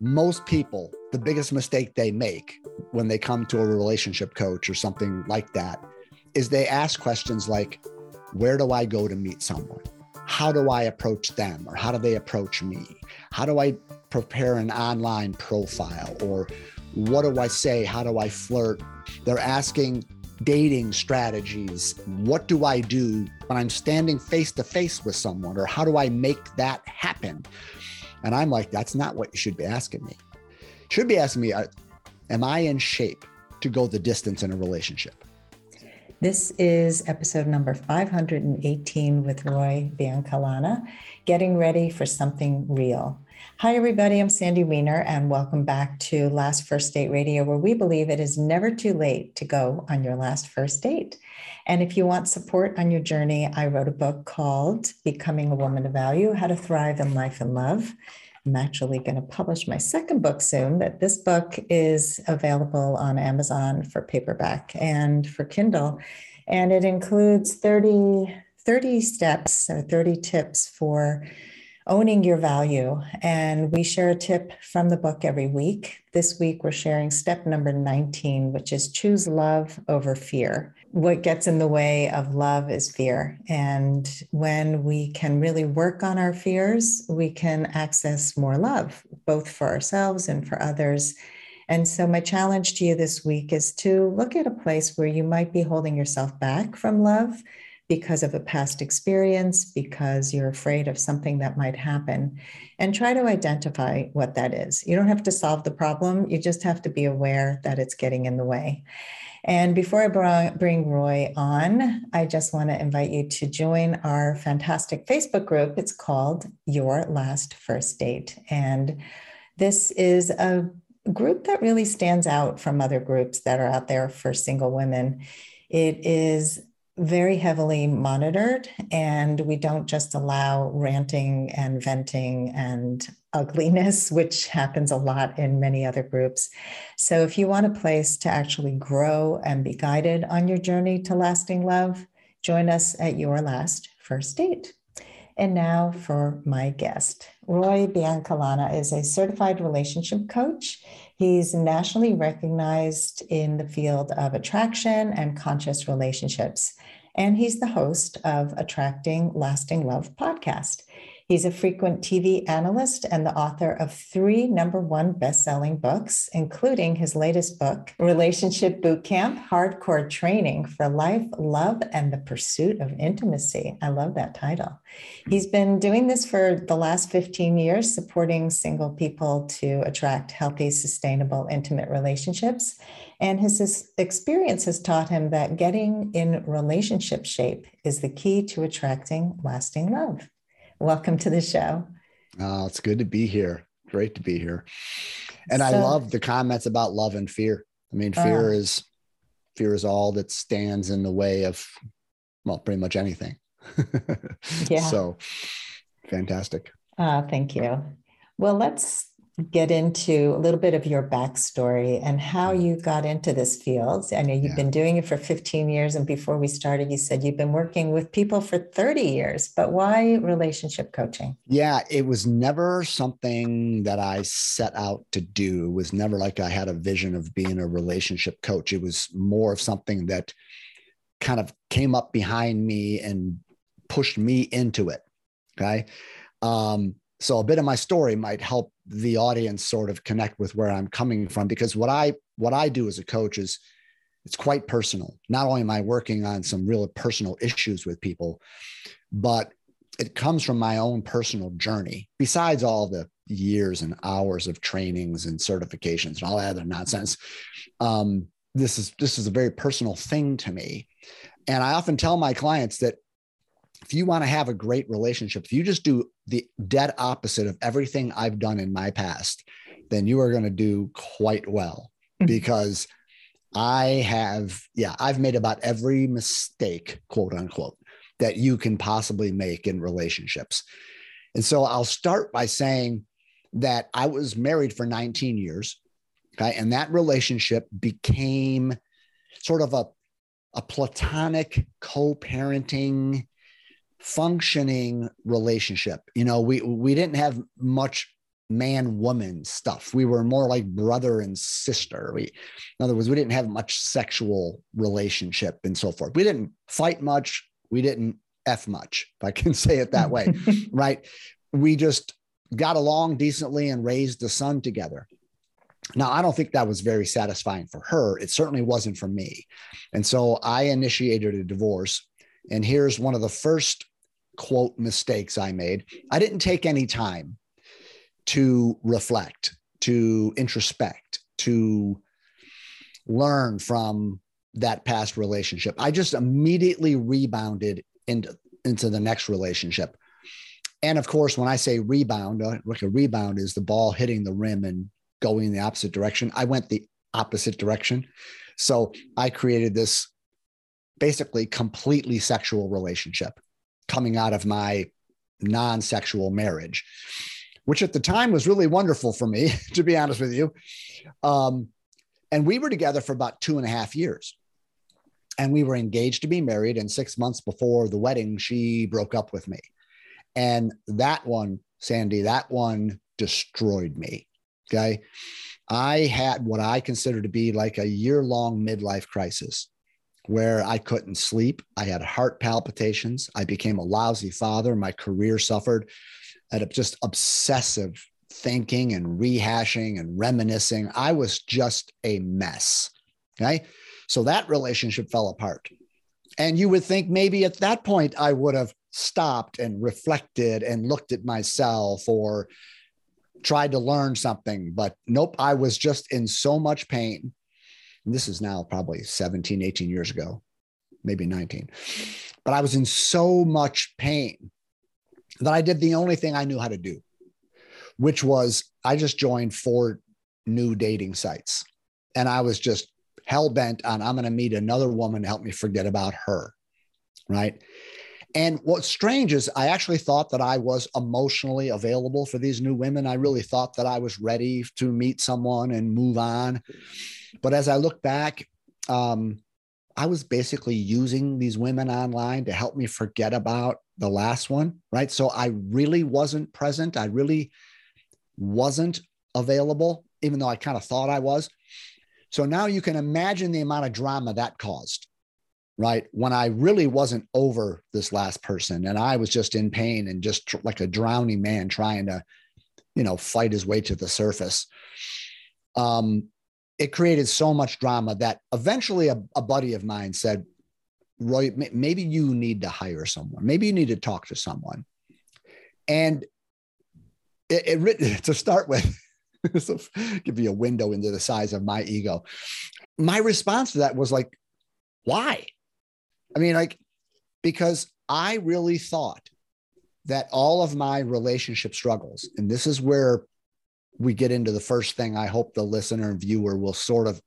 most people, the biggest mistake they make when they come to a relationship coach or something like that is they ask questions like, Where do I go to meet someone? How do I approach them? Or how do they approach me? How do I prepare an online profile? Or what do I say? How do I flirt? They're asking dating strategies. What do I do when I'm standing face to face with someone? Or how do I make that happen? And I'm like, that's not what you should be asking me. You should be asking me, uh, am I in shape to go the distance in a relationship? This is episode number 518 with Roy Biancalana, getting ready for something real. Hi, everybody. I'm Sandy Weiner, and welcome back to Last First Date Radio, where we believe it is never too late to go on your last first date. And if you want support on your journey, I wrote a book called Becoming a Woman of Value How to Thrive in Life and Love. I'm actually going to publish my second book soon, but this book is available on Amazon for paperback and for Kindle. And it includes 30, 30 steps or 30 tips for owning your value. And we share a tip from the book every week. This week, we're sharing step number 19, which is choose love over fear. What gets in the way of love is fear. And when we can really work on our fears, we can access more love, both for ourselves and for others. And so, my challenge to you this week is to look at a place where you might be holding yourself back from love because of a past experience, because you're afraid of something that might happen, and try to identify what that is. You don't have to solve the problem, you just have to be aware that it's getting in the way. And before I bring Roy on, I just want to invite you to join our fantastic Facebook group. It's called Your Last First Date. And this is a group that really stands out from other groups that are out there for single women. It is very heavily monitored, and we don't just allow ranting and venting and ugliness, which happens a lot in many other groups. So, if you want a place to actually grow and be guided on your journey to lasting love, join us at your last first date. And now for my guest. Roy Biancalana is a certified relationship coach. He's nationally recognized in the field of attraction and conscious relationships and he's the host of Attracting Lasting Love podcast. He's a frequent TV analyst and the author of three number one best-selling books, including his latest book, Relationship Bootcamp: Hardcore Training for Life, Love, and the Pursuit of Intimacy. I love that title. He's been doing this for the last 15 years, supporting single people to attract healthy, sustainable, intimate relationships. And his experience has taught him that getting in relationship shape is the key to attracting lasting love. Welcome to the show. Oh, it's good to be here. Great to be here. And so, I love the comments about love and fear. I mean, fear uh, is fear is all that stands in the way of well, pretty much anything. yeah. So fantastic. Uh, thank you. Well, let's get into a little bit of your backstory and how you got into this field. I know you've yeah. been doing it for 15 years, and before we started, you said you've been working with people for 30 years, but why relationship coaching? Yeah, it was never something that I set out to do. It was never like I had a vision of being a relationship coach. It was more of something that kind of came up behind me and pushed me into it. Okay. Um, so a bit of my story might help the audience sort of connect with where I'm coming from because what I what I do as a coach is it's quite personal. Not only am I working on some real personal issues with people, but it comes from my own personal journey. Besides all the years and hours of trainings and certifications and all that other nonsense, um, this is this is a very personal thing to me. And I often tell my clients that if you want to have a great relationship, if you just do the dead opposite of everything I've done in my past, then you are going to do quite well mm-hmm. because I have, yeah, I've made about every mistake, quote unquote, that you can possibly make in relationships. And so I'll start by saying that I was married for 19 years. Okay. And that relationship became sort of a, a platonic co parenting functioning relationship. You know, we we didn't have much man woman stuff. We were more like brother and sister. We, in other words, we didn't have much sexual relationship and so forth. We didn't fight much. We didn't F much, if I can say it that way. right. We just got along decently and raised the son together. Now, I don't think that was very satisfying for her. It certainly wasn't for me. And so I initiated a divorce. And here's one of the first quote mistakes I made I didn't take any time to reflect, to introspect, to learn from that past relationship. I just immediately rebounded into, into the next relationship. And of course, when I say rebound, uh, like a rebound is the ball hitting the rim and going in the opposite direction. I went the opposite direction. So I created this basically completely sexual relationship coming out of my non sexual marriage which at the time was really wonderful for me, to be honest with you. Um, and we were together for about two and a half years. And we were engaged to be married. And six months before the wedding, she broke up with me. And that one, Sandy, that one destroyed me. Okay. I had what I consider to be like a year long midlife crisis where I couldn't sleep. I had heart palpitations. I became a lousy father. My career suffered at just obsessive thinking and rehashing and reminiscing. I was just a mess. Okay. So that relationship fell apart. And you would think maybe at that point I would have stopped and reflected and looked at myself or tried to learn something. But nope, I was just in so much pain. And this is now probably 17, 18 years ago, maybe 19. But I was in so much pain that I did the only thing I knew how to do, which was I just joined four new dating sites. And I was just hell bent on I'm going to meet another woman to help me forget about her. Right. And what's strange is I actually thought that I was emotionally available for these new women. I really thought that I was ready to meet someone and move on. But as I look back, um, I was basically using these women online to help me forget about the last one, right? So I really wasn't present. I really wasn't available, even though I kind of thought I was. So now you can imagine the amount of drama that caused, right? When I really wasn't over this last person and I was just in pain and just tr- like a drowning man trying to, you know, fight his way to the surface. Um, it created so much drama that eventually a, a buddy of mine said, Roy, maybe you need to hire someone. Maybe you need to talk to someone. And it, it to start with, this will give you a window into the size of my ego. My response to that was like, why? I mean, like, because I really thought that all of my relationship struggles, and this is where we get into the first thing I hope the listener and viewer will sort of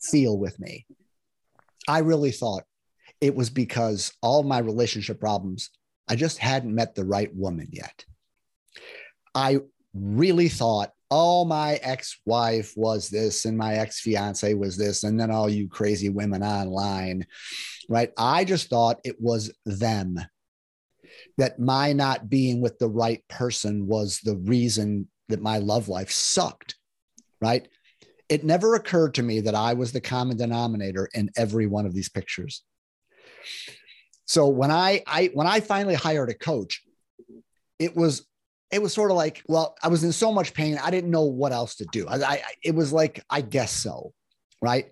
feel with me. I really thought it was because all my relationship problems, I just hadn't met the right woman yet. I really thought, oh, my ex wife was this and my ex fiance was this, and then all you crazy women online, right? I just thought it was them. That my not being with the right person was the reason that my love life sucked, right? It never occurred to me that I was the common denominator in every one of these pictures. So when I, I when I finally hired a coach, it was it was sort of like, well, I was in so much pain, I didn't know what else to do. I, I it was like, I guess so, right?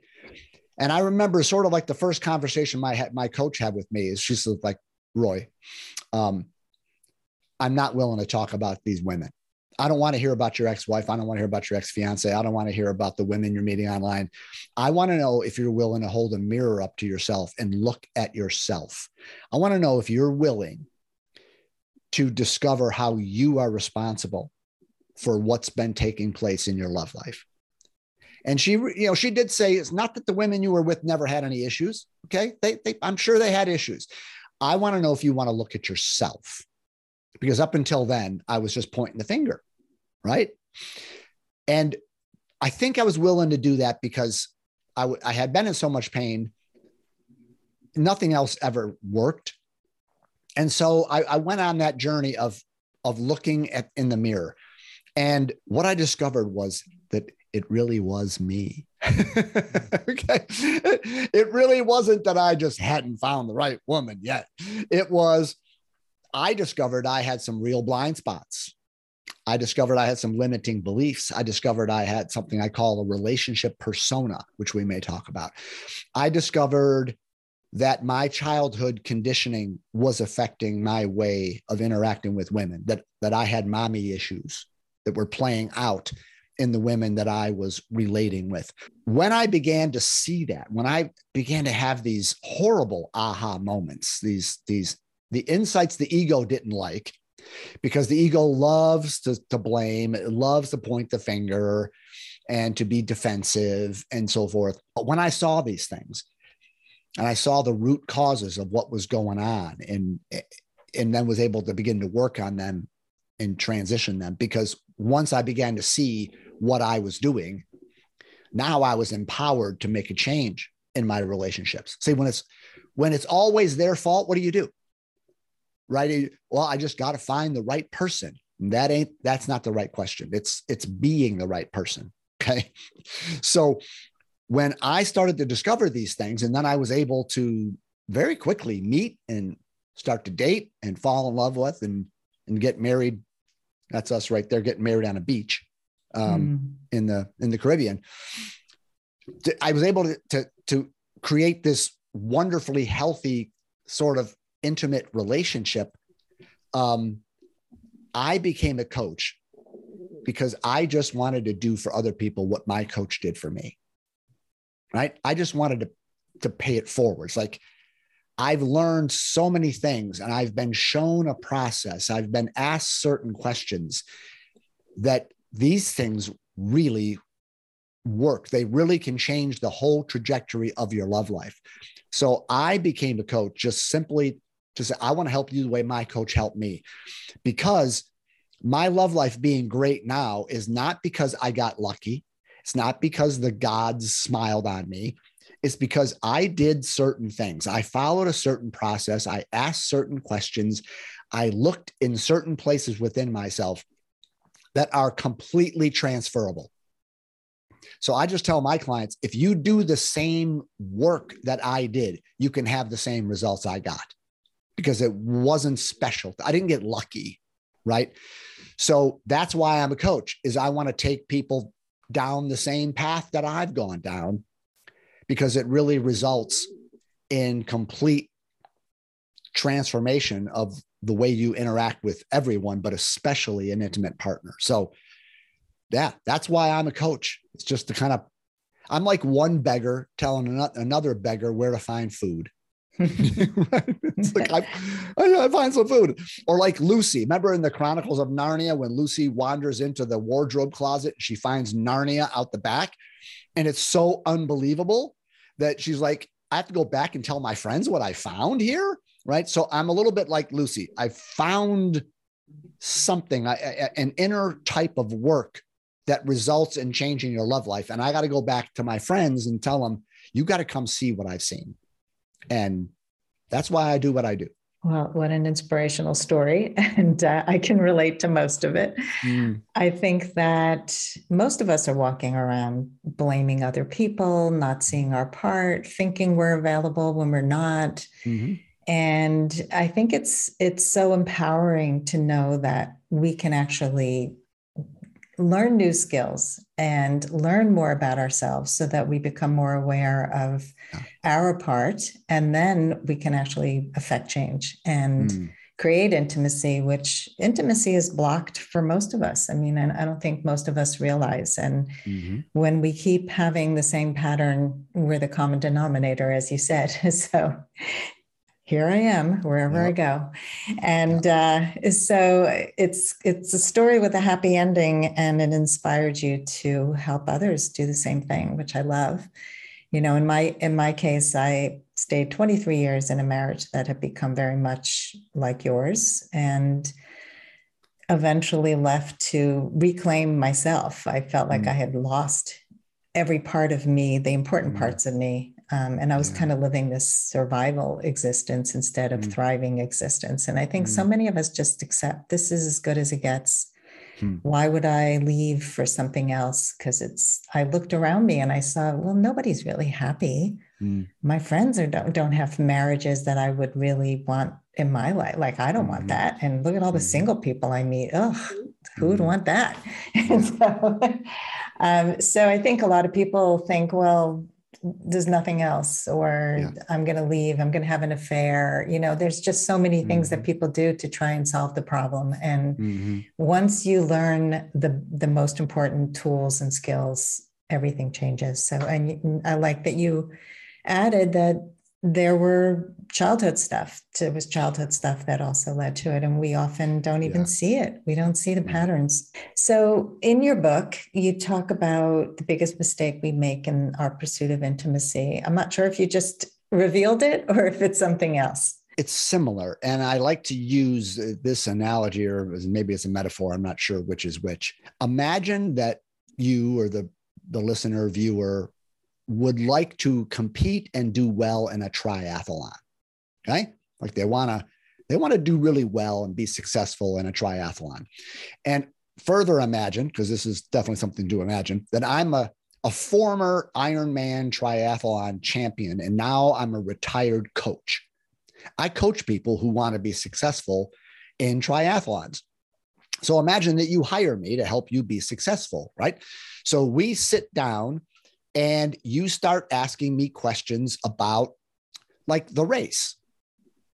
And I remember sort of like the first conversation my my coach had with me is she's like, Roy, um, I'm not willing to talk about these women. I don't want to hear about your ex-wife. I don't want to hear about your ex-fiance. I don't want to hear about the women you're meeting online. I want to know if you're willing to hold a mirror up to yourself and look at yourself. I want to know if you're willing to discover how you are responsible for what's been taking place in your love life. And she, you know, she did say it's not that the women you were with never had any issues. Okay. They, they I'm sure they had issues. I want to know if you want to look at yourself because up until then, I was just pointing the finger, right? And I think I was willing to do that because I, w- I had been in so much pain. Nothing else ever worked. And so I, I went on that journey of, of looking at in the mirror. And what I discovered was that it really was me. okay. It really wasn't that I just hadn't found the right woman yet. It was, I discovered I had some real blind spots. I discovered I had some limiting beliefs. I discovered I had something I call a relationship persona, which we may talk about. I discovered that my childhood conditioning was affecting my way of interacting with women, that, that I had mommy issues that were playing out in the women that I was relating with. When I began to see that, when I began to have these horrible aha moments, these, these, the insights the ego didn't like, because the ego loves to, to blame, it loves to point the finger and to be defensive and so forth. But when I saw these things and I saw the root causes of what was going on and and then was able to begin to work on them and transition them because once I began to see what I was doing, now I was empowered to make a change in my relationships. See, when it's when it's always their fault, what do you do? Right? Well, I just got to find the right person. That ain't that's not the right question. It's it's being the right person. Okay. So when I started to discover these things, and then I was able to very quickly meet and start to date and fall in love with and and get married. That's us right there getting married on a beach um, mm. in the in the Caribbean. I was able to, to to create this wonderfully healthy sort of intimate relationship. Um, I became a coach because I just wanted to do for other people what my coach did for me. Right? I just wanted to to pay it forward. It's like I've learned so many things and I've been shown a process. I've been asked certain questions that these things really work. They really can change the whole trajectory of your love life. So I became a coach just simply to say, I want to help you the way my coach helped me. Because my love life being great now is not because I got lucky. It's not because the gods smiled on me. It's because I did certain things. I followed a certain process. I asked certain questions. I looked in certain places within myself that are completely transferable. So I just tell my clients if you do the same work that I did, you can have the same results I got because it wasn't special. I didn't get lucky, right? So that's why I'm a coach is I want to take people down the same path that I've gone down because it really results in complete transformation of the way you interact with everyone, but especially an intimate partner. So, yeah, that's why I'm a coach. It's just to kind of, I'm like one beggar telling another beggar where to find food. it's like I, I find some food, or like Lucy. Remember in the Chronicles of Narnia when Lucy wanders into the wardrobe closet, she finds Narnia out the back, and it's so unbelievable that she's like, I have to go back and tell my friends what I found here right? So I'm a little bit like Lucy. I found something, an inner type of work that results in changing your love life. And I got to go back to my friends and tell them, you got to come see what I've seen. And that's why I do what I do. Well, what an inspirational story. And uh, I can relate to most of it. Mm. I think that most of us are walking around blaming other people, not seeing our part, thinking we're available when we're not. Mm-hmm and i think it's it's so empowering to know that we can actually learn new skills and learn more about ourselves so that we become more aware of our part and then we can actually affect change and mm. create intimacy which intimacy is blocked for most of us i mean and i don't think most of us realize and mm-hmm. when we keep having the same pattern we're the common denominator as you said so here I am wherever yep. I go. And uh, so it's it's a story with a happy ending, and it inspired you to help others do the same thing, which I love. You know, in my in my case, I stayed 23 years in a marriage that had become very much like yours, and eventually left to reclaim myself. I felt like mm. I had lost every part of me, the important mm. parts of me, um, and I was yeah. kind of living this survival existence instead of mm. thriving existence. And I think mm. so many of us just accept this is as good as it gets. Hmm. Why would I leave for something else? Because it's, I looked around me and I saw, well, nobody's really happy. Hmm. My friends are, don't, don't have marriages that I would really want in my life. Like, I don't want hmm. that. And look at all the hmm. single people I meet. Oh, who would want that? so, um, so I think a lot of people think, well, there's nothing else or yeah. i'm going to leave i'm going to have an affair you know there's just so many things mm-hmm. that people do to try and solve the problem and mm-hmm. once you learn the the most important tools and skills everything changes so and i like that you added that there were childhood stuff. It was childhood stuff that also led to it. And we often don't even yeah. see it. We don't see the mm-hmm. patterns. So, in your book, you talk about the biggest mistake we make in our pursuit of intimacy. I'm not sure if you just revealed it or if it's something else. It's similar. And I like to use this analogy, or maybe it's a metaphor. I'm not sure which is which. Imagine that you or the, the listener, viewer, would like to compete and do well in a triathlon. Okay. Like they want to, they want to do really well and be successful in a triathlon. And further imagine, because this is definitely something to imagine, that I'm a, a former Ironman triathlon champion, and now I'm a retired coach. I coach people who want to be successful in triathlons. So imagine that you hire me to help you be successful, right? So we sit down and you start asking me questions about like the race.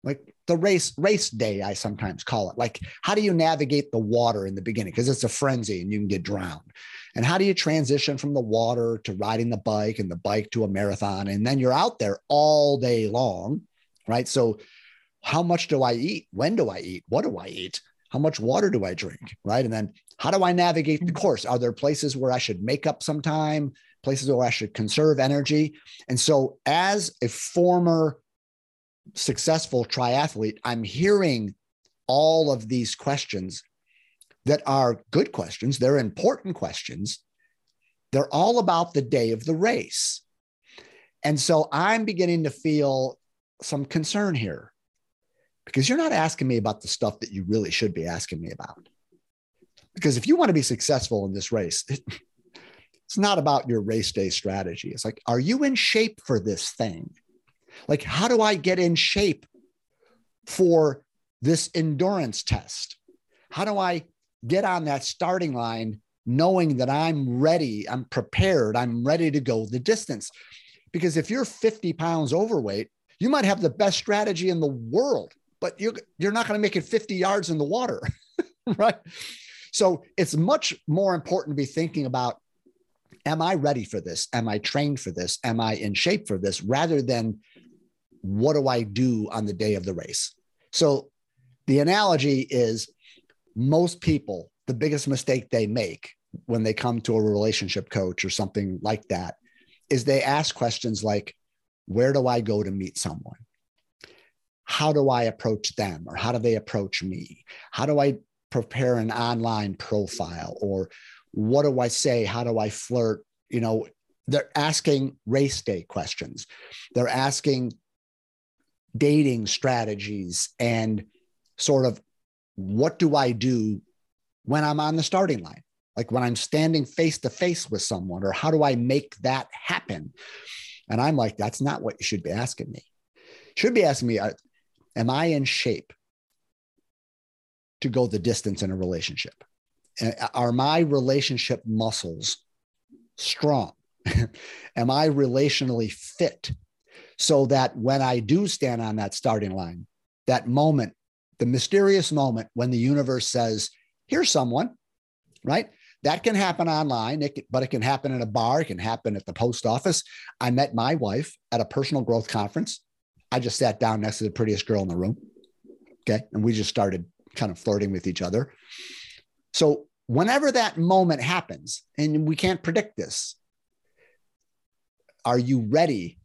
Like the race race day i sometimes call it. Like how do you navigate the water in the beginning? Because it's a frenzy and you can get drowned. And how do you transition from the water to riding the bike and the bike to a marathon? And then you're out there all day long right? So how much do i eat? When do i eat? What do i eat? How much water do i drink? Right? And then how do i navigate the mm. course? Are there places where i should make up some time places where I should conserve energy. And so, as a former successful triathlete, I'm hearing all of these questions that are good questions. They're important questions. They're all about the day of the race. And so I'm beginning to feel some concern here because you're not asking me about the stuff that you really should be asking me about. Because if you want to be successful in this race, it's not about your race day strategy. It's like, are you in shape for this thing? Like, how do I get in shape for this endurance test? How do I get on that starting line knowing that I'm ready, I'm prepared, I'm ready to go the distance? Because if you're 50 pounds overweight, you might have the best strategy in the world, but you're, you're not going to make it 50 yards in the water, right? So it's much more important to be thinking about am I ready for this? Am I trained for this? Am I in shape for this? Rather than what do I do on the day of the race? So the analogy is most people, the biggest mistake they make when they come to a relationship coach or something like that is they ask questions like, where do I go to meet someone? How do I approach them? Or how do they approach me? How do I prepare an online profile? Or what do I say? How do I flirt? You know, they're asking race day questions. They're asking dating strategies and sort of what do I do when I'm on the starting line? Like when I'm standing face to face with someone, or how do I make that happen? And I'm like, that's not what you should be asking me. You should be asking me, uh, am I in shape to go the distance in a relationship? Are my relationship muscles strong? Am I relationally fit so that when I do stand on that starting line, that moment, the mysterious moment when the universe says, here's someone, right? That can happen online, it can, but it can happen in a bar, it can happen at the post office. I met my wife at a personal growth conference. I just sat down next to the prettiest girl in the room. Okay. And we just started kind of flirting with each other. So, whenever that moment happens, and we can't predict this, are you ready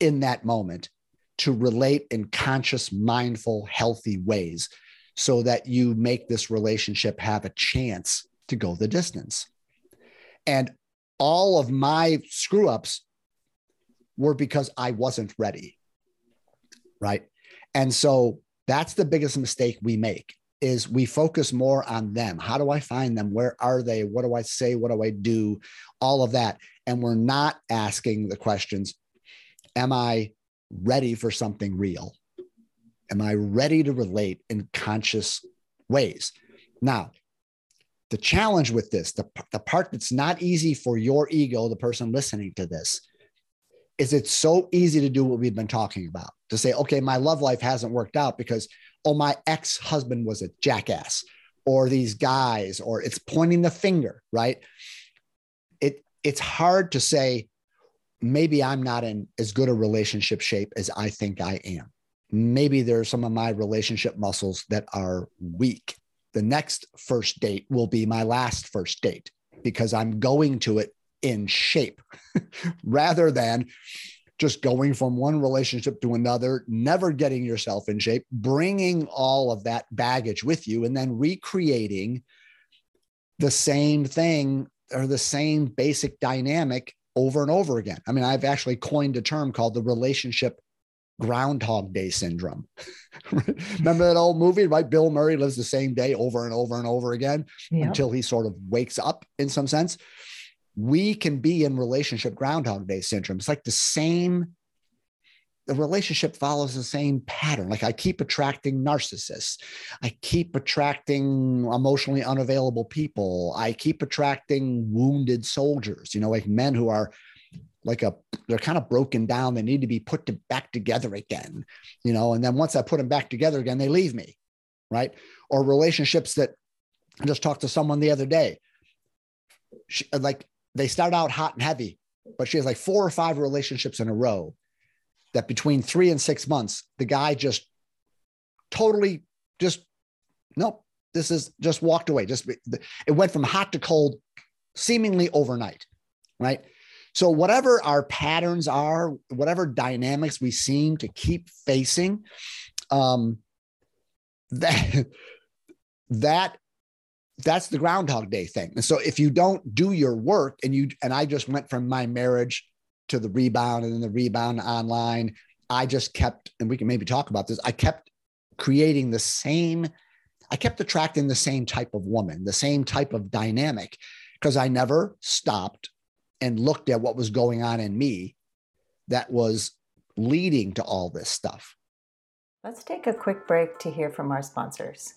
in that moment to relate in conscious, mindful, healthy ways so that you make this relationship have a chance to go the distance? And all of my screw ups were because I wasn't ready. Right. And so that's the biggest mistake we make is we focus more on them. How do I find them? Where are they? What do I say? What do I do? All of that. And we're not asking the questions Am I ready for something real? Am I ready to relate in conscious ways? Now, the challenge with this, the, the part that's not easy for your ego, the person listening to this, is it's so easy to do what we've been talking about to say, okay, my love life hasn't worked out because, oh, my ex husband was a jackass, or these guys, or it's pointing the finger, right? It, it's hard to say, maybe I'm not in as good a relationship shape as I think I am. Maybe there are some of my relationship muscles that are weak. The next first date will be my last first date because I'm going to it in shape rather than just going from one relationship to another, never getting yourself in shape, bringing all of that baggage with you, and then recreating the same thing or the same basic dynamic over and over again. I mean, I've actually coined a term called the relationship Groundhog Day syndrome. Remember that old movie, right? Bill Murray lives the same day over and over and over again yep. until he sort of wakes up in some sense. We can be in relationship Groundhog Day syndrome. It's like the same the relationship follows the same pattern. Like I keep attracting narcissists. I keep attracting emotionally unavailable people. I keep attracting wounded soldiers, you know, like men who are like a, they're kind of broken down. They need to be put to back together again, you know, and then once I put them back together again, they leave me. Right. Or relationships that I just talked to someone the other day. She, like they start out hot and heavy, but she has like four or five relationships in a row that between three and six months, the guy just totally just, nope, this is just walked away. Just it went from hot to cold seemingly overnight, right? So, whatever our patterns are, whatever dynamics we seem to keep facing, um, that that that's the groundhog day thing and so if you don't do your work and you and i just went from my marriage to the rebound and then the rebound online. I just kept, and we can maybe talk about this. I kept creating the same, I kept attracting the same type of woman, the same type of dynamic, because I never stopped and looked at what was going on in me that was leading to all this stuff. Let's take a quick break to hear from our sponsors.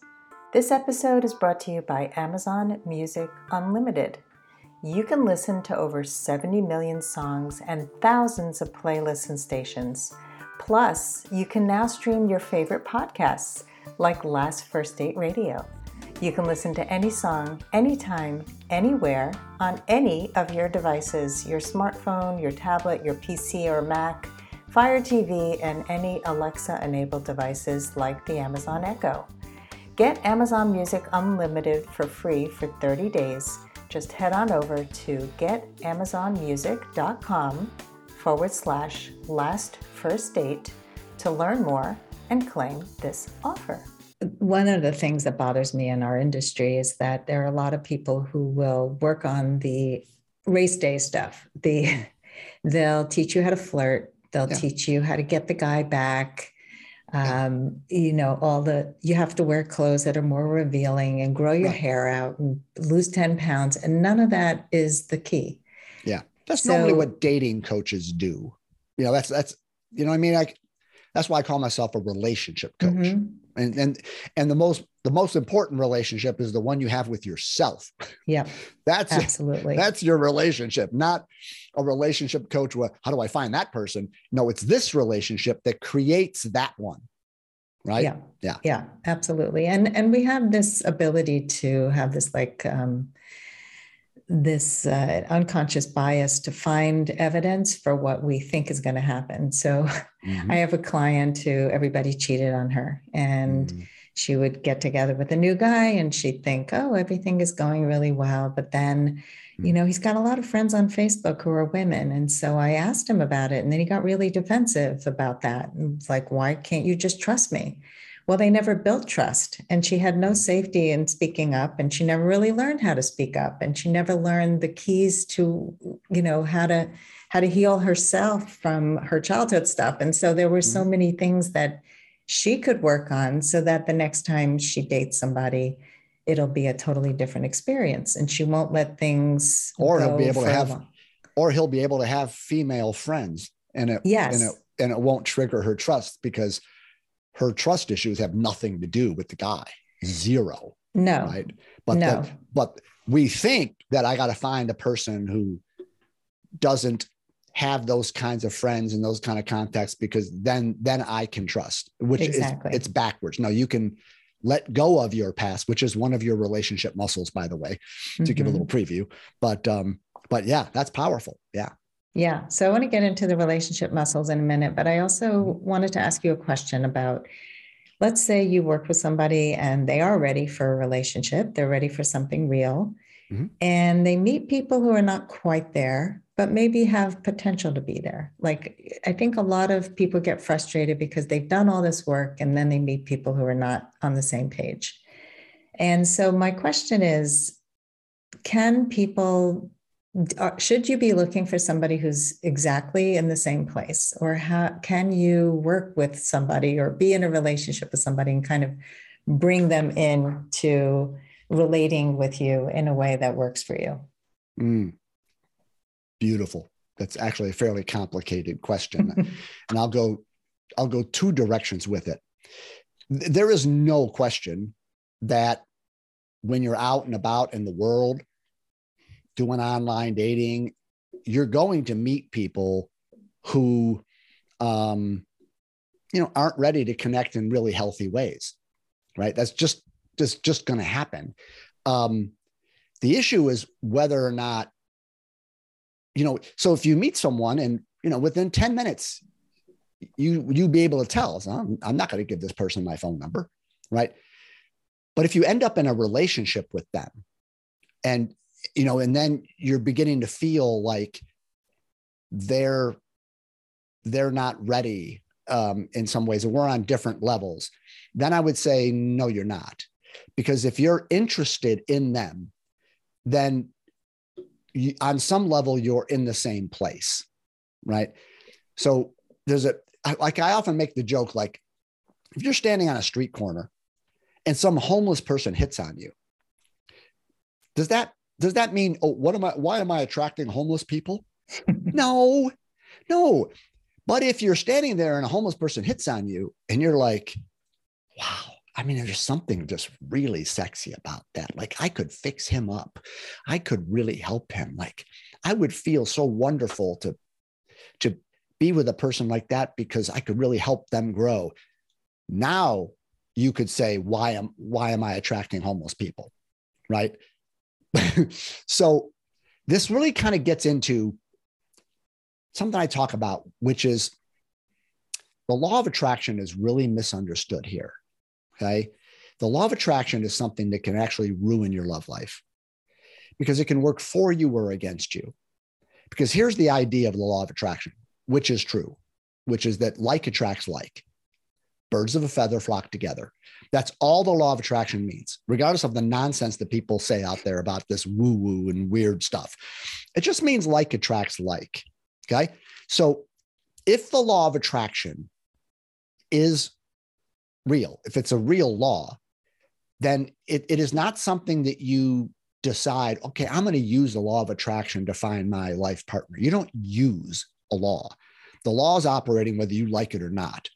This episode is brought to you by Amazon Music Unlimited you can listen to over 70 million songs and thousands of playlists and stations. Plus, you can now stream your favorite podcasts like Last First Date Radio. You can listen to any song, anytime, anywhere, on any of your devices your smartphone, your tablet, your PC or Mac, Fire TV, and any Alexa enabled devices like the Amazon Echo. Get Amazon Music Unlimited for free for 30 days just head on over to getamazonmusic.com forward slash last first date to learn more and claim this offer. One of the things that bothers me in our industry is that there are a lot of people who will work on the race day stuff. The they'll teach you how to flirt, they'll yeah. teach you how to get the guy back um, you know all the you have to wear clothes that are more revealing and grow your right. hair out and lose 10 pounds and none of that is the key. Yeah. That's so, normally what dating coaches do. You know that's that's you know i mean? Like that's why i call myself a relationship coach. Mm-hmm. and and and the most the most important relationship is the one you have with yourself. Yeah. That's absolutely. that's your relationship not a relationship coach with how do i find that person? No it's this relationship that creates that one right? Yeah. Yeah. Yeah absolutely. And and we have this ability to have this like um this uh, unconscious bias to find evidence for what we think is going to happen. So mm-hmm. i have a client who everybody cheated on her and mm-hmm. she would get together with a new guy and she'd think, oh, everything is going really well. But then, you hmm. know, he's got a lot of friends on Facebook who are women. And so I asked him about it. And then he got really defensive about that. And it's like, why can't you just trust me? Well, they never built trust. And she had no safety in speaking up. And she never really learned how to speak up. And she never learned the keys to, you know, how to how to heal herself from her childhood stuff. And so there were so hmm. many things that she could work on so that the next time she dates somebody, it'll be a totally different experience and she won't let things or he'll be able to have long. or he'll be able to have female friends and it yes. and it and it won't trigger her trust because her trust issues have nothing to do with the guy zero no right but no. That, but we think that i got to find a person who doesn't have those kinds of friends and those kind of contacts because then then i can trust which exactly. is it's backwards no you can let go of your past which is one of your relationship muscles by the way to mm-hmm. give a little mm-hmm. preview but um but yeah that's powerful yeah yeah. So I want to get into the relationship muscles in a minute, but I also wanted to ask you a question about let's say you work with somebody and they are ready for a relationship, they're ready for something real, mm-hmm. and they meet people who are not quite there, but maybe have potential to be there. Like I think a lot of people get frustrated because they've done all this work and then they meet people who are not on the same page. And so my question is can people should you be looking for somebody who's exactly in the same place or how can you work with somebody or be in a relationship with somebody and kind of bring them in to relating with you in a way that works for you mm. beautiful that's actually a fairly complicated question and i'll go i'll go two directions with it there is no question that when you're out and about in the world doing online dating, you're going to meet people who, um, you know, aren't ready to connect in really healthy ways, right? That's just just just going to happen. Um, the issue is whether or not, you know, so if you meet someone and you know within ten minutes, you you be able to tell, I'm, I'm not going to give this person my phone number, right? But if you end up in a relationship with them, and you know, and then you're beginning to feel like they're they're not ready um, in some ways, and we're on different levels. Then I would say no, you're not, because if you're interested in them, then you, on some level you're in the same place, right? So there's a like I often make the joke like if you're standing on a street corner and some homeless person hits on you, does that does that mean oh what am i why am i attracting homeless people no no but if you're standing there and a homeless person hits on you and you're like wow i mean there's something just really sexy about that. Like i could fix him up. I could really help him. Like i would feel so wonderful to to be with a person like that because i could really help them grow. Now you could say why am why am i attracting homeless people? Right? So this really kind of gets into something I talk about, which is the law of attraction is really misunderstood here. Okay. The law of attraction is something that can actually ruin your love life because it can work for you or against you. Because here's the idea of the law of attraction, which is true, which is that like attracts like. Birds of a feather flock together. That's all the law of attraction means, regardless of the nonsense that people say out there about this woo woo and weird stuff. It just means like attracts like. Okay. So if the law of attraction is real, if it's a real law, then it, it is not something that you decide, okay, I'm going to use the law of attraction to find my life partner. You don't use a law. The law is operating whether you like it or not.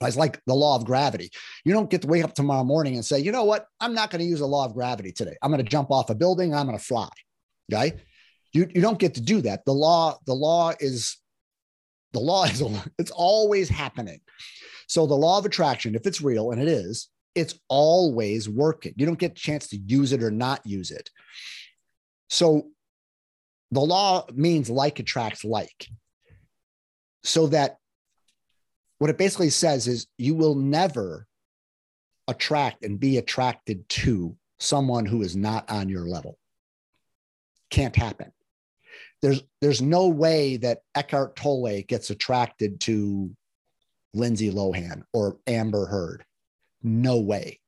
It's like the law of gravity. You don't get to wake up tomorrow morning and say, you know what? I'm not going to use the law of gravity today. I'm going to jump off a building. I'm going to fly. Okay. You, you don't get to do that. The law, the law is, the law is, it's always happening. So the law of attraction, if it's real and it is, it's always working. You don't get a chance to use it or not use it. So the law means like attracts like. So that what it basically says is you will never attract and be attracted to someone who is not on your level. Can't happen. There's there's no way that Eckhart Tolle gets attracted to Lindsay Lohan or Amber Heard. No way.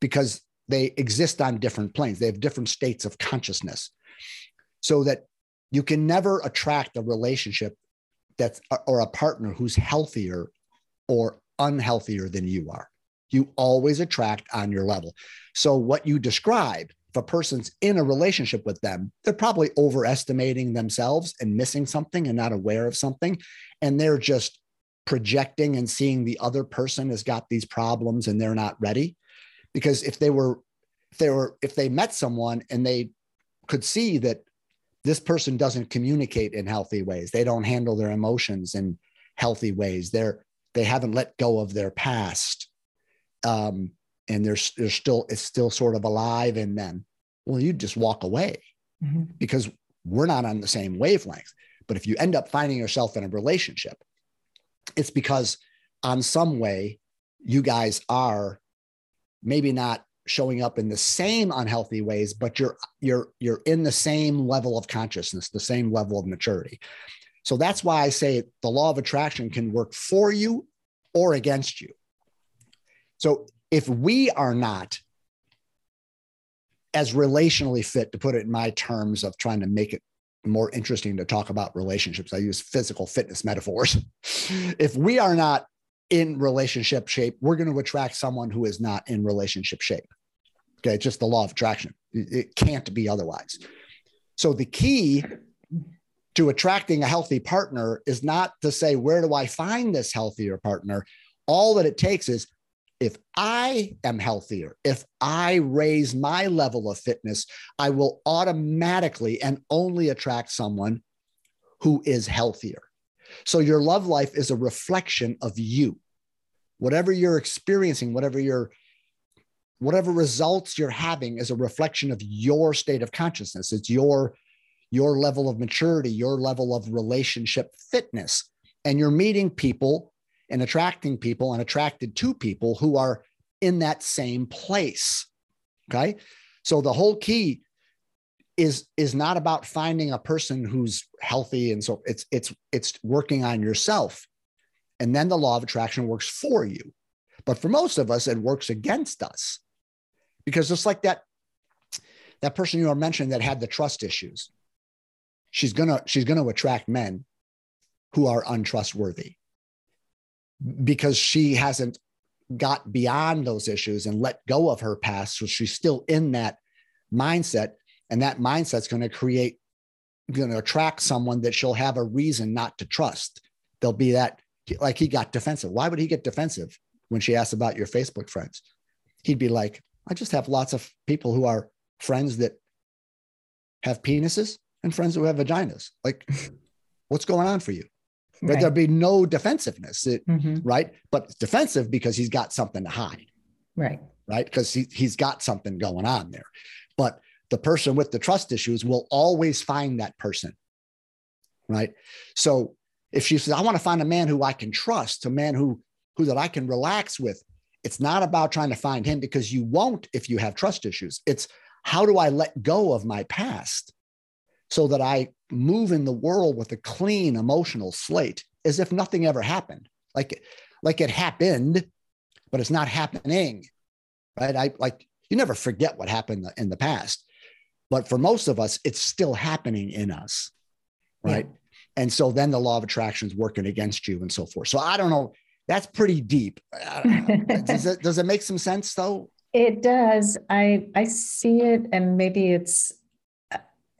Because they exist on different planes. They have different states of consciousness. So that you can never attract a relationship that's uh, or a partner who's healthier or unhealthier than you are. You always attract on your level. So, what you describe, if a person's in a relationship with them, they're probably overestimating themselves and missing something and not aware of something. And they're just projecting and seeing the other person has got these problems and they're not ready. Because if they were, if they were, if they met someone and they could see that this person doesn't communicate in healthy ways, they don't handle their emotions in healthy ways, they're, they haven't let go of their past. Um, and there's there's still it's still sort of alive in them. Well, you just walk away mm-hmm. because we're not on the same wavelength. But if you end up finding yourself in a relationship it's because on some way you guys are maybe not showing up in the same unhealthy ways but you're you're you're in the same level of consciousness the same level of maturity. So that's why i say the law of attraction can work for you or against you. So if we are not as relationally fit to put it in my terms of trying to make it more interesting to talk about relationships. I use physical fitness metaphors. if we are not in relationship shape, we're going to attract someone who is not in relationship shape. Okay, it's just the law of attraction. It can't be otherwise. So the key to attracting a healthy partner is not to say, where do I find this healthier partner? All that it takes is if I am healthier, if I raise my level of fitness, I will automatically and only attract someone who is healthier. So your love life is a reflection of you. Whatever you're experiencing, whatever you're whatever results you're having is a reflection of your state of consciousness. It's your your level of maturity, your level of relationship fitness. And you're meeting people and attracting people and attracted to people who are in that same place. Okay. So the whole key is is not about finding a person who's healthy and so it's it's it's working on yourself and then the law of attraction works for you but for most of us it works against us because just like that that person you were mentioning that had the trust issues she's gonna she's gonna attract men who are untrustworthy because she hasn't got beyond those issues and let go of her past. So she's still in that mindset. And that mindset's going to create, going to attract someone that she'll have a reason not to trust. There'll be that, like he got defensive. Why would he get defensive when she asked about your Facebook friends? He'd be like, I just have lots of people who are friends that have penises and friends who have vaginas. Like, what's going on for you? Right. There'd be no defensiveness, it, mm-hmm. right? But defensive because he's got something to hide. Right. Right. Because he, he's got something going on there. But the person with the trust issues will always find that person. Right. So if she says, I want to find a man who I can trust, a man who who that I can relax with, it's not about trying to find him because you won't if you have trust issues. It's how do I let go of my past so that I move in the world with a clean emotional slate as if nothing ever happened. Like, like it happened, but it's not happening. Right. I like you never forget what happened in the past. But for most of us, it's still happening in us. Right. Yeah. And so then the law of attraction is working against you and so forth. So I don't know. That's pretty deep. does, it, does it make some sense though? It does. I I see it, and maybe it's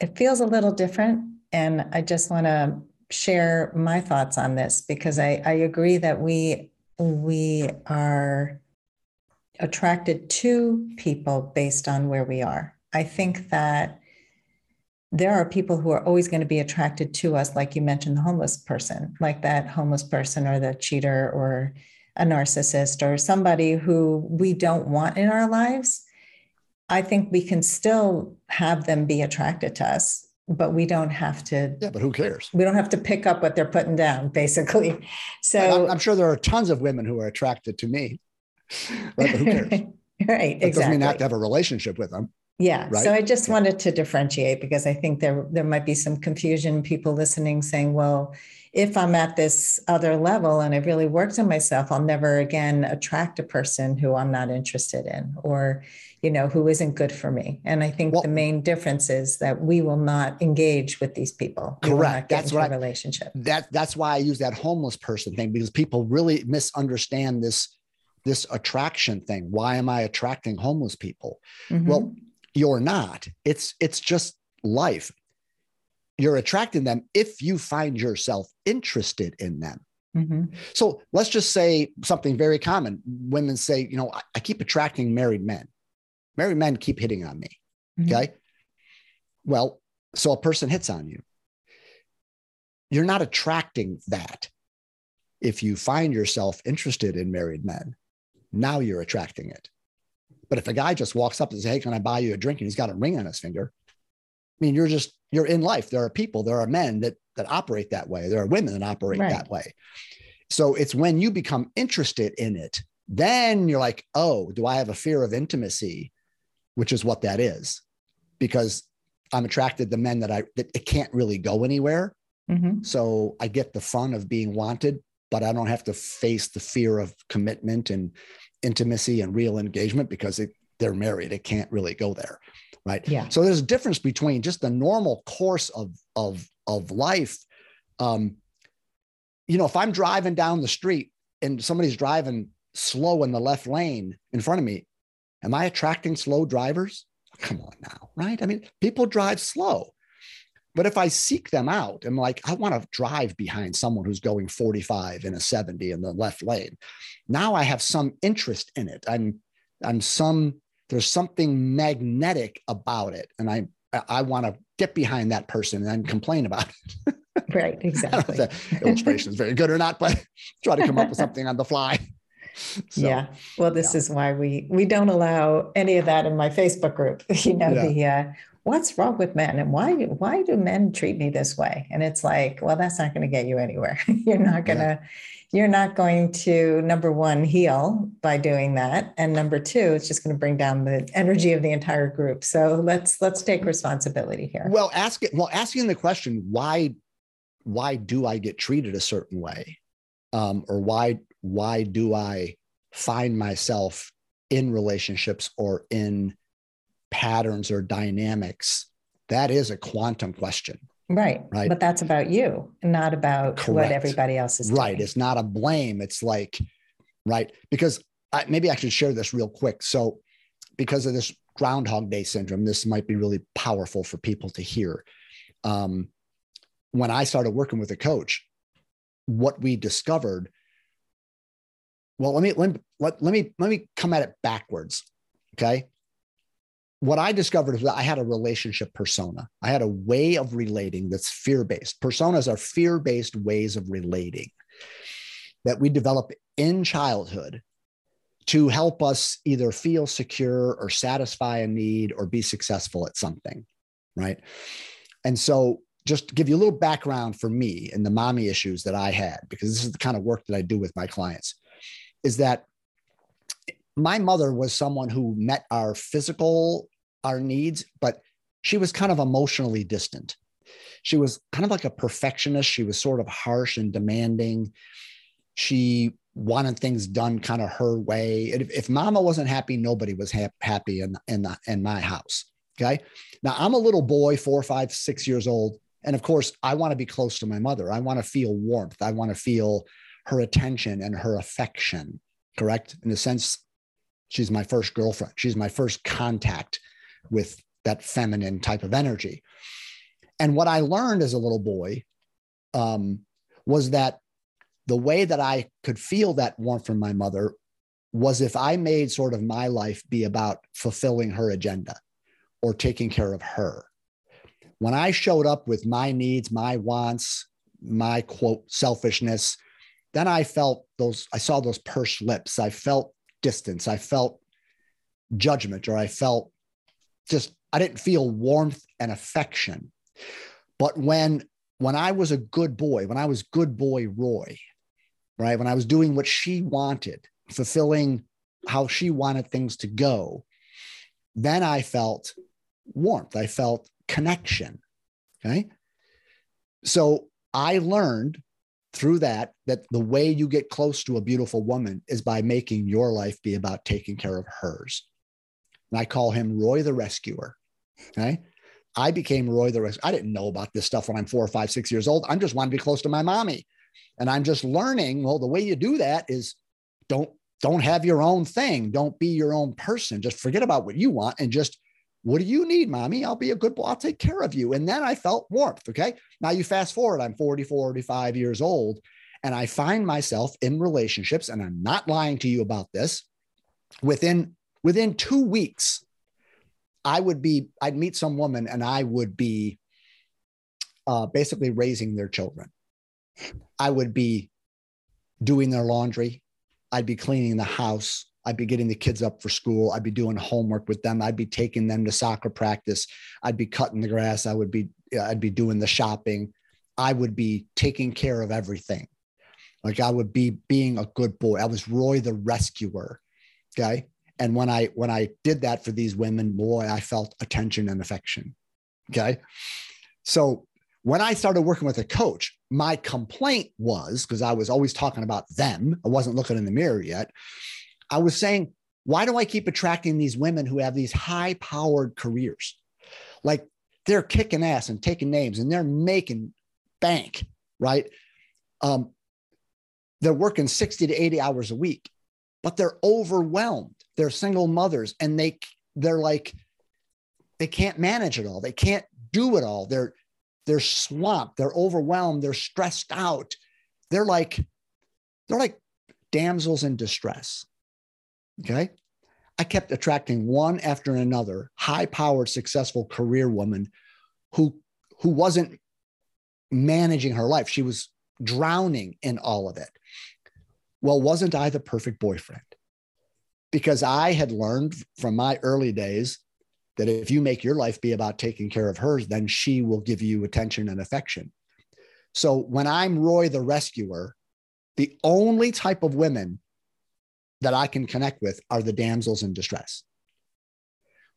it feels a little different. And I just want to share my thoughts on this because I, I agree that we we are attracted to people based on where we are. I think that there are people who are always going to be attracted to us, like you mentioned, the homeless person, like that homeless person or the cheater or a narcissist or somebody who we don't want in our lives. I think we can still have them be attracted to us, but we don't have to. Yeah, but who cares? We don't have to pick up what they're putting down, basically. So I'm, I'm, sure there are tons of women who are attracted to me, right? But who cares? right, that exactly. Doesn't mean I have to have a relationship with them. Yeah. Right? So I just yeah. wanted to differentiate because I think there there might be some confusion. People listening saying, "Well, if I'm at this other level and I've really worked on myself, I'll never again attract a person who I'm not interested in." Or you know, who isn't good for me. And I think Well- the main difference is that we will not engage with these people. We Correct. That's into what a I- relationship. that that's why I use that homeless person thing because people really misunderstand this this attraction thing. Why am I attracting homeless people? Mhm. Well, you're not. It's it's just life. You're attracting them if you find yourself interested in them. Mhm. So let's just say something very common. Women say, you know, I, I keep attracting married men. Married men keep hitting on me. Mhm. Okay. Well, so a person hits on you. You're not attracting that. If you find yourself interested in married men, now you're attracting it. But if a guy just walks up and says, Hey, can I buy you a drink? And he's got a ring on his finger. I mean, you're just, you're in life. There are people, there are men that that operate that way. There are women that operate Right. that way. So it's when you become interested in it, then you're like, oh, do I have a fear of intimacy? Which is what that is. Because I'm attracted to men that I that it can't really go anywhere. Mhm. So I get the fun of being wanted, but I don't have to face the fear of commitment and intimacy and real engagement because it, they're married. It can't really go there. Right. Yeah. So there's a difference between just the normal course of of of life. Um, you know, if I'm driving down the street and somebody's driving slow in the left lane in front of me, am I attracting slow drivers? Come on now, right? I mean, people drive slow. But if I seek them out, I'm like, I want to drive behind someone who's going 45 in a 70 in the left lane. Now I have some interest in it. I'm, I'm some, there's something magnetic about it. And I, I want to get behind that person and then complain about it. Right. I don't know Exactly. illustration is very good or not, but try to come up with something on the fly. So, yeah. Well, this yeah. is why we we don't allow any of that in my Facebook group. You know, Yeah. the uh, what's wrong with men and why why do men treat me this way? And it's like, well, that's not going to get you anywhere. you're not going to you're not going to number one heal by doing that, and number two, it's just going to bring down the energy of the entire group. So let's let's take responsibility here. Well, ask it. Well, asking the question, why, why do I get treated a certain way, um, or why, why do I find myself in relationships or in patterns or dynamics? That is a quantum question, Right. Right. But that's about you, not about what everybody else is right? doing. It's not a blame. It's like, right? Because I, maybe I should share this real quick. So, because of this Groundhog Day syndrome, this might be really powerful for people to hear. Um, when I started working with a coach, what we discovered. Well, let me let, let, let me let me come at it backwards. Okay. What I discovered is that I had a relationship persona. I had a way of relating that's fear based. Personas are fear based ways of relating that we develop in childhood to help us either feel secure or satisfy a need or be successful at something. Right. And so, just to give you a little background for me and the mommy issues that I had, because this is the kind of work that I do with my clients, is that my mother was someone who met our physical our needs but she was kind of emotionally distant. She was kind of like a perfectionist. She was sort of harsh and demanding. She wanted things done kind of her way. If, if mama wasn't happy nobody was hap- happy in in, the, in my house okay? Now i'm a little boy four five six years old. And of course i want to be close to my mother. I want to feel warmth. I want to feel her attention and her affection correct? In a sense she's my first girlfriend she's my first contact with that feminine type of energy. And what i learned as a little boy um, was that the way that i could feel that warmth from my mother was if i made sort of my life be about fulfilling her agenda or taking care of her. When i showed up with my needs my wants my quote selfishness then i felt those i saw those pursed lips. I felt distance. I felt judgment or i felt just i didn't feel warmth and affection. But when when i was a good boy when i was good boy roy right when i was doing what she wanted fulfilling how she wanted things to go then i felt warmth. I felt connection okay? So i learned through that that the way you get close to a beautiful woman is by making your life be about taking care of hers and I call him Roy the Rescuer. Okay. I became Roy the Rescuer. I didn't know about this stuff when I'm four, five, six years old. I'm just wanting to be close to my mommy. And I'm just learning. Well, the way you do that is don't don't have your own thing. Don't be your own person. Just forget about what you want and just what do you need, mommy? I'll be a good boy. I'll take care of you. And then I felt warmth. Okay. Now you fast forward, I'm 40, 45 years old, and I find myself in relationships, and I'm not lying to you about this. Within within two weeks, I would be, I'd meet some woman and I would be uh, basically raising their children. I would be doing their laundry. I'd be cleaning the house. I'd be getting the kids up for school. I'd be doing homework with them. I'd be taking them to soccer practice. I'd be cutting the grass. I would be I'd be doing the shopping. I would be taking care of everything. Like I would be being a good boy. I was Roy the rescuer. Okay. And when I when I did that for these women, boy, I felt attention and affection. Okay. So when I started working with a coach, my complaint was because I was always talking about them. I wasn't looking in the mirror yet. I was saying, why do I keep attracting these women who have these high powered careers? Like they're kicking ass and taking names and they're making bank, right? Um, they're working 60 to 80 hours a week, but they're overwhelmed. They're single mothers and they, they're like, they can't manage it all. They can't do it all. They're, they're swamped. They're overwhelmed. They're stressed out. They're like, they're like damsels in distress. Okay. I kept attracting one after another high powered, successful career woman who, who wasn't managing her life. She was drowning in all of it. Well, wasn't I the perfect boyfriend? Because I had learned from my early days that if you make your life be about taking care of hers, then she will give you attention and affection. So when I'm Roy the rescuer, the only type of women that I can connect with are the damsels in distress.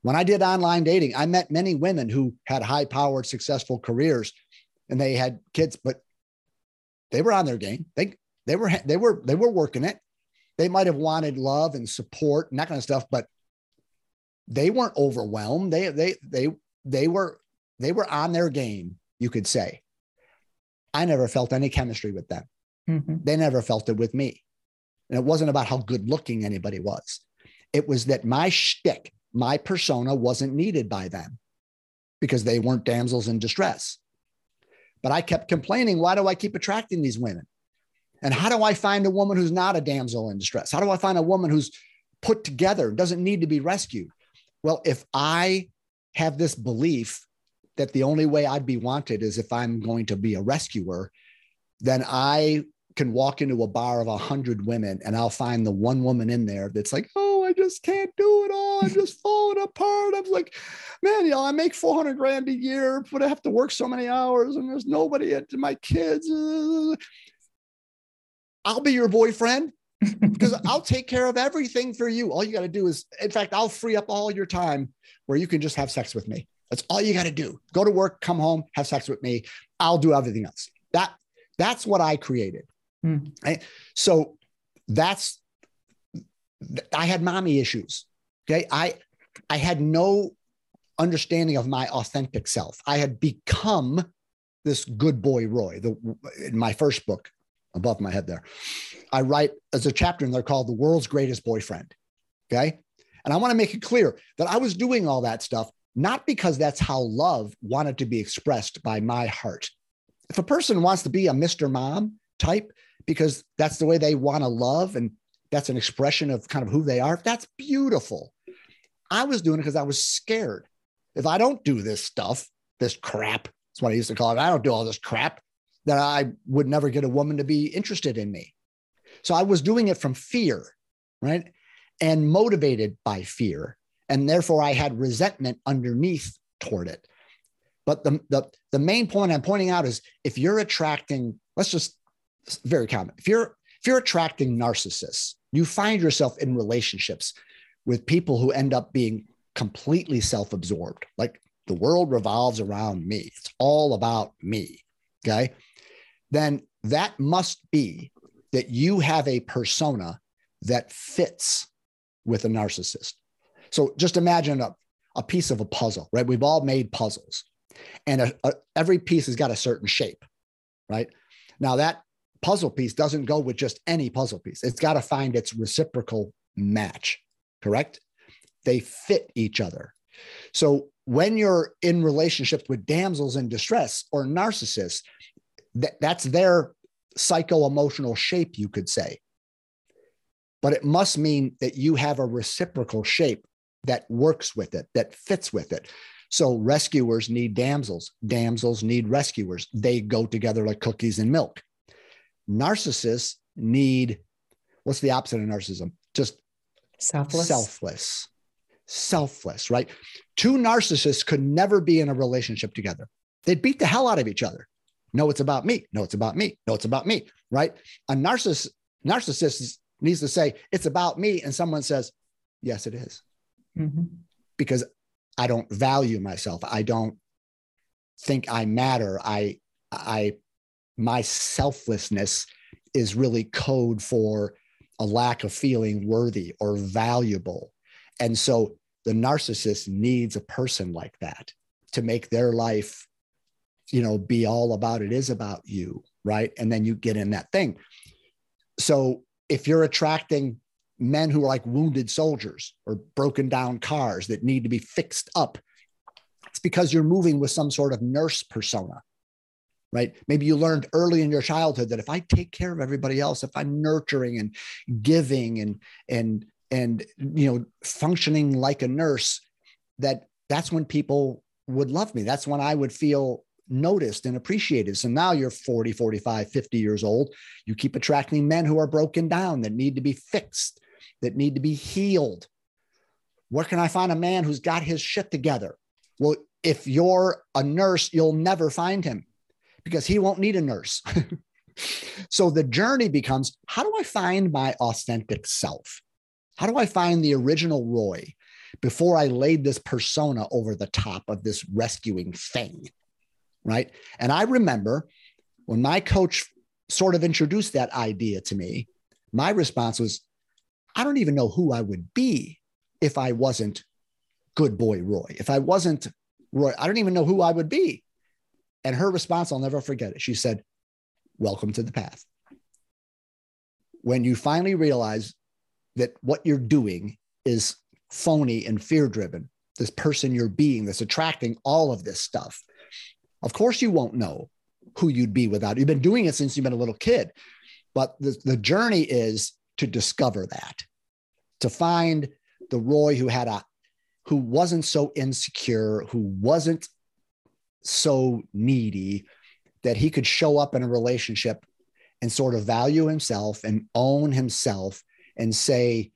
When I did online dating, I met many women who had high powered, successful careers and they had kids, but they were on their game. They, they were, they were, they were working it. They might have wanted love and support and that kind of stuff, but they weren't overwhelmed. They, they, they, they were, they were on their game, you could say. I never felt any chemistry with them. Mm-hmm. They never felt it with me. And it wasn't about how good looking anybody was. It was that my shtick, my persona wasn't needed by them because they weren't damsels in distress. But I kept complaining, why do I keep attracting these women? And how do I find a woman who's not a damsel in distress? How do I find a woman who's put together, doesn't need to be rescued? Well, if I have this belief that the only way I'd be wanted is if I'm going to be a rescuer, then I can walk into a bar of a hundred women and I'll find the one woman in there that's like, oh, I just can't do it all. I'm just falling apart. I'm like, man, you know, I make 400 grand a year, but I have to work so many hours and there's nobody at my kids. I'll be your boyfriend because I'll take care of everything for you. All you got to do is, in fact, I'll free up all your time where you can just have sex with me. That's all you got to do. Go to work, come home, have sex with me. I'll do everything else. That that's what I created. Mm. I, so that's I had mommy issues. Okay. I I had no understanding of my authentic self. I had become this good boy Roy. The in my first book, above my head there, I write as a chapter in there called "The World's Greatest Boyfriend." Okay, and I want to make it clear that I was doing all that stuff not because that's how love wanted to be expressed by my heart. If a person wants to be a Mr. Mom type, because that's the way they want to love and that's an expression of kind of who they are. That's beautiful. I was doing it because I was scared. If I don't do this stuff, this crap, that's what I used to call it. I don't do all this crap, that I would never get a woman to be interested in me. So I was doing it from fear, right? And motivated by fear. And therefore I had resentment underneath toward it. But the, the, the main point I'm pointing out is if you're attracting, let's just very common. If you're if you're attracting narcissists, you find yourself in relationships with people who end up being completely self-absorbed. Like the world revolves around me. It's all about me. Okay? Then that must be that you have a persona that fits with a narcissist. So just imagine a, a piece of a puzzle, right? We've all made puzzles, and a, a, every piece has got a certain shape, right? Now, that puzzle piece doesn't go with just any puzzle piece, it's got to find its reciprocal match, correct? They fit each other. So when you're in relationships with damsels in distress or narcissists, that, that's their psycho emotional shape, you could say. But it must mean that you have a reciprocal shape that works with it, that fits with it. So rescuers need damsels, damsels need rescuers. They go together like cookies and milk. Narcissists need what's the opposite of narcissism? Just selfless. Selfless. Selfless, right? Two narcissists could never be in a relationship together. They'd beat the hell out of each other. No, it's about me. No, it's about me. No, it's about me, right? A narcissist narcissist needs to say, it's about me. And someone says, yes, it is. Mm-hmm. Because I don't value myself. I don't think I matter. I, I, my selflessness is really code for a lack of feeling worthy or valuable. And so the narcissist needs a person like that to make their life, you know, be all about it is about you. Right. And then you get in that thing. So if you're attracting men who are like wounded soldiers or broken down cars that need to be fixed up, it's because you're moving with some sort of nurse persona, right? Maybe you learned early in your childhood that if I take care of everybody else, if I'm nurturing and giving and and and you know functioning like a nurse, that that's when people would love me. That's when I would feel noticed and appreciated. So now you're 40, 45, 50 years old. You keep attracting men who are broken down that need to be fixed, that need to be healed. Where can I find a man who's got his shit together? Well, if you're a nurse, you'll never find him because he won't need a nurse. so the journey becomes how do I find my authentic self? How do I find the original Roy before I laid this persona over the top of this rescuing thing? right? And I remember when my coach sort of introduced that idea to me, my response was, I don't even know who I would be if I wasn't good boy Roy. If I wasn't Roy, I don't even know who I would be. And her response, I'll never forget it. She said, Welcome to the path. When you finally realize that what you're doing is phony and fear driven, this person you're being that's attracting all of this stuff, of course, you won't know who you'd be without. You've been doing it since you've been a little kid, but the, the journey is to discover that, to find the Roy who had a who wasn't so insecure, who wasn't so needy that he could show up in a relationship and sort of value himself and own himself and say,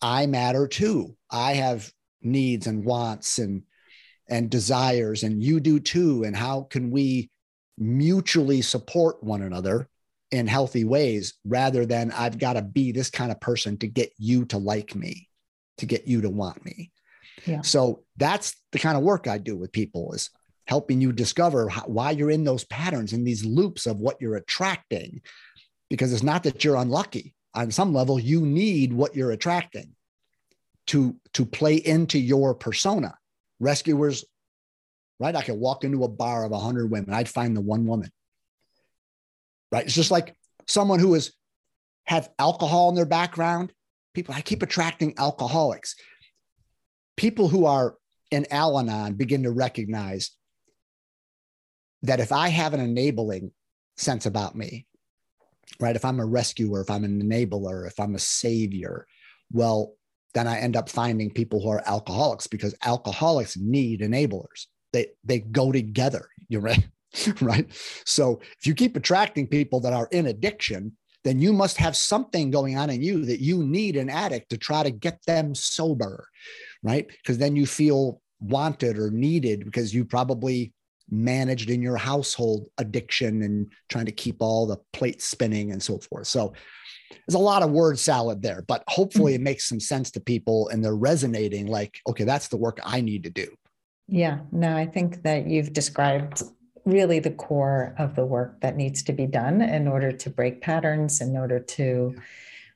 I matter too. I have needs and wants and and desires and you do too and how can we mutually support one another in healthy ways rather than i've got to be this kind of person to get you to like me to get you to want me yeah. so that's the kind of work i do with people is helping you discover how, why you're in those patterns and these loops of what you're attracting because it's not that you're unlucky on some level you need what you're attracting to to play into your persona rescuers, right? I could walk into a bar of 100 women, I'd find the one woman, right? It's just like someone who has have alcohol in their background. People, I keep attracting alcoholics. People who are in Al Anon begin to recognize that if I have an enabling sense about me, right? If I'm a rescuer, if I'm an enabler, if I'm a savior, well, then I end up finding people who are alcoholics because alcoholics need enablers. They they go together. You're right. right. So if you keep attracting people that are in addiction, then you must have something going on in you that you need an addict to try to get them sober. Right. Because then you feel wanted or needed because you probably managed in your household addiction and trying to keep all the plates spinning and so forth. So there's a lot of word salad there, but hopefully it makes some sense to people and they're resonating like, okay, that's the work I need to do. Yeah, no, I think that you've described really the core of the work that needs to be done in order to break patterns, in order to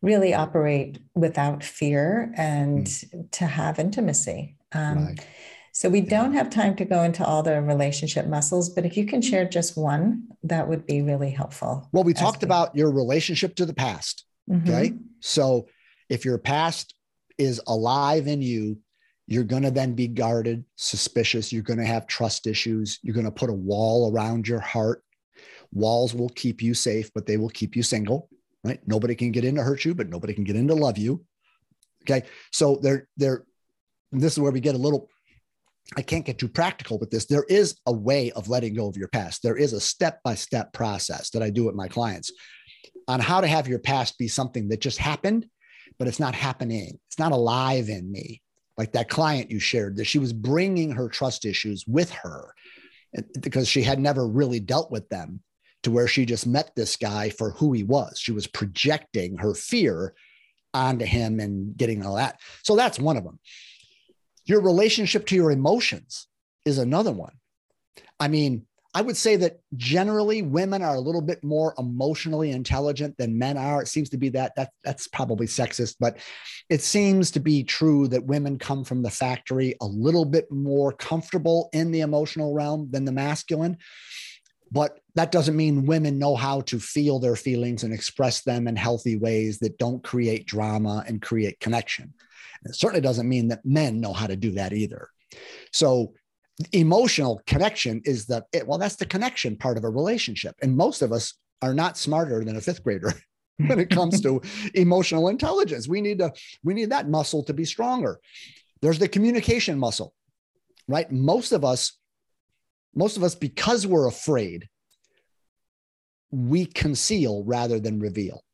really operate without fear and mm. to have intimacy. Um, right. So we don't have time to go into all the relationship muscles, but if you can share just one, that would be really helpful. Well, we talked we... about your relationship to the past. Mm-hmm. Okay. So if your past is alive in you, you're going to then be guarded, suspicious. You're going to have trust issues. You're going to put a wall around your heart. Walls will keep you safe, but they will keep you single, right? Nobody can get in to hurt you, but nobody can get in to love you. Okay. So they're, they're, this is where we get a little I can't get too practical with this. There is a way of letting go of your past. There is a step by step process that I do with my clients on how to have your past be something that just happened, but it's not happening. It's not alive in me. Like that client you shared, that she was bringing her trust issues with her eh, because she had never really dealt with them to where she just met this guy for who he was. She was projecting her fear onto him and getting all that. So that's one of them. Your relationship to your emotions is another one. I mean, I would say that generally women are a little bit more emotionally intelligent than men are. It seems to be that that that's probably sexist, but it seems to be true that women come from the factory a little bit more comfortable in the emotional realm than the masculine. But that doesn't mean women know how to feel their feelings and express them in healthy ways that don't create drama and create connection. It certainly doesn't mean that men know how to do that either. So emotional connection is the well that's the connection part of a relationship. And most of us are not smarter than a fifth grader when it comes to emotional intelligence. We need to we need that muscle to be stronger. There's the communication muscle right? Most of us most of us because we're afraid we conceal rather than reveal.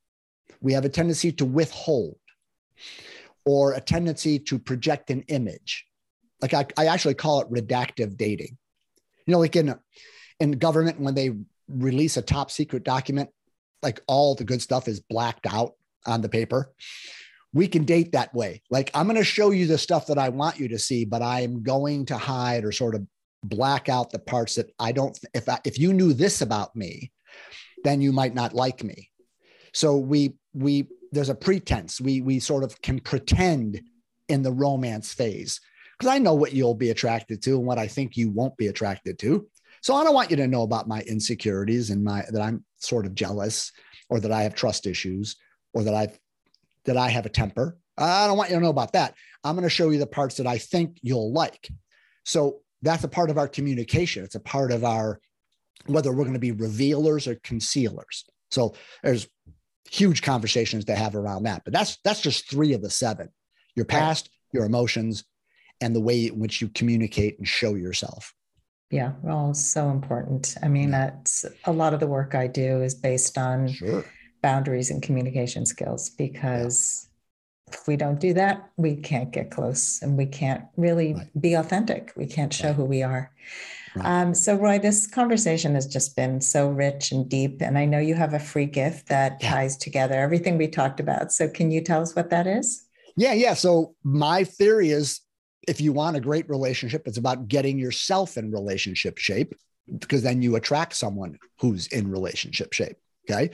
We have a tendency to withhold or a tendency to project an image. Like I, I actually call it redactive dating. You know, like in in government when they release a top secret document, like all the good stuff is blacked out on the paper. We can date that way. Like I'm going to show you the stuff that I want you to see, but I am going to hide or sort of black out the parts that I don't. If I, if you knew this about me, then you might not like me. So we we there's a pretense. We we sort of can pretend in the romance phase because I know what you'll be attracted to and what I think you won't be attracted to. So I don't want you to know about my insecurities and my that I'm sort of jealous or that I have trust issues or that I've that I have a temper. I don't want you to know about that. I'm going to show you the parts that I think you'll like. So that's a part of our communication. It's a part of our whether we're going to be revealers or concealers. So there's huge conversations to have around that. But that's that's just three of the seven: your past, your emotions, and the way in which you communicate and show yourself. Yeah, well, so important. I mean, mm-hmm. that's a lot of the work I do is based on sure. boundaries and communication skills because yeah. if we don't do that, we can't get close and we can't really right. be authentic. We can't show right. who we are. Um, so, Roy, this conversation has just been so rich and deep. And I know you have a free gift that yeah. ties together everything we talked about. So, can you tell us what that is? Yeah, yeah. So, my theory is if you want a great relationship, it's about getting yourself in relationship shape because then you attract someone who's in relationship shape. Okay.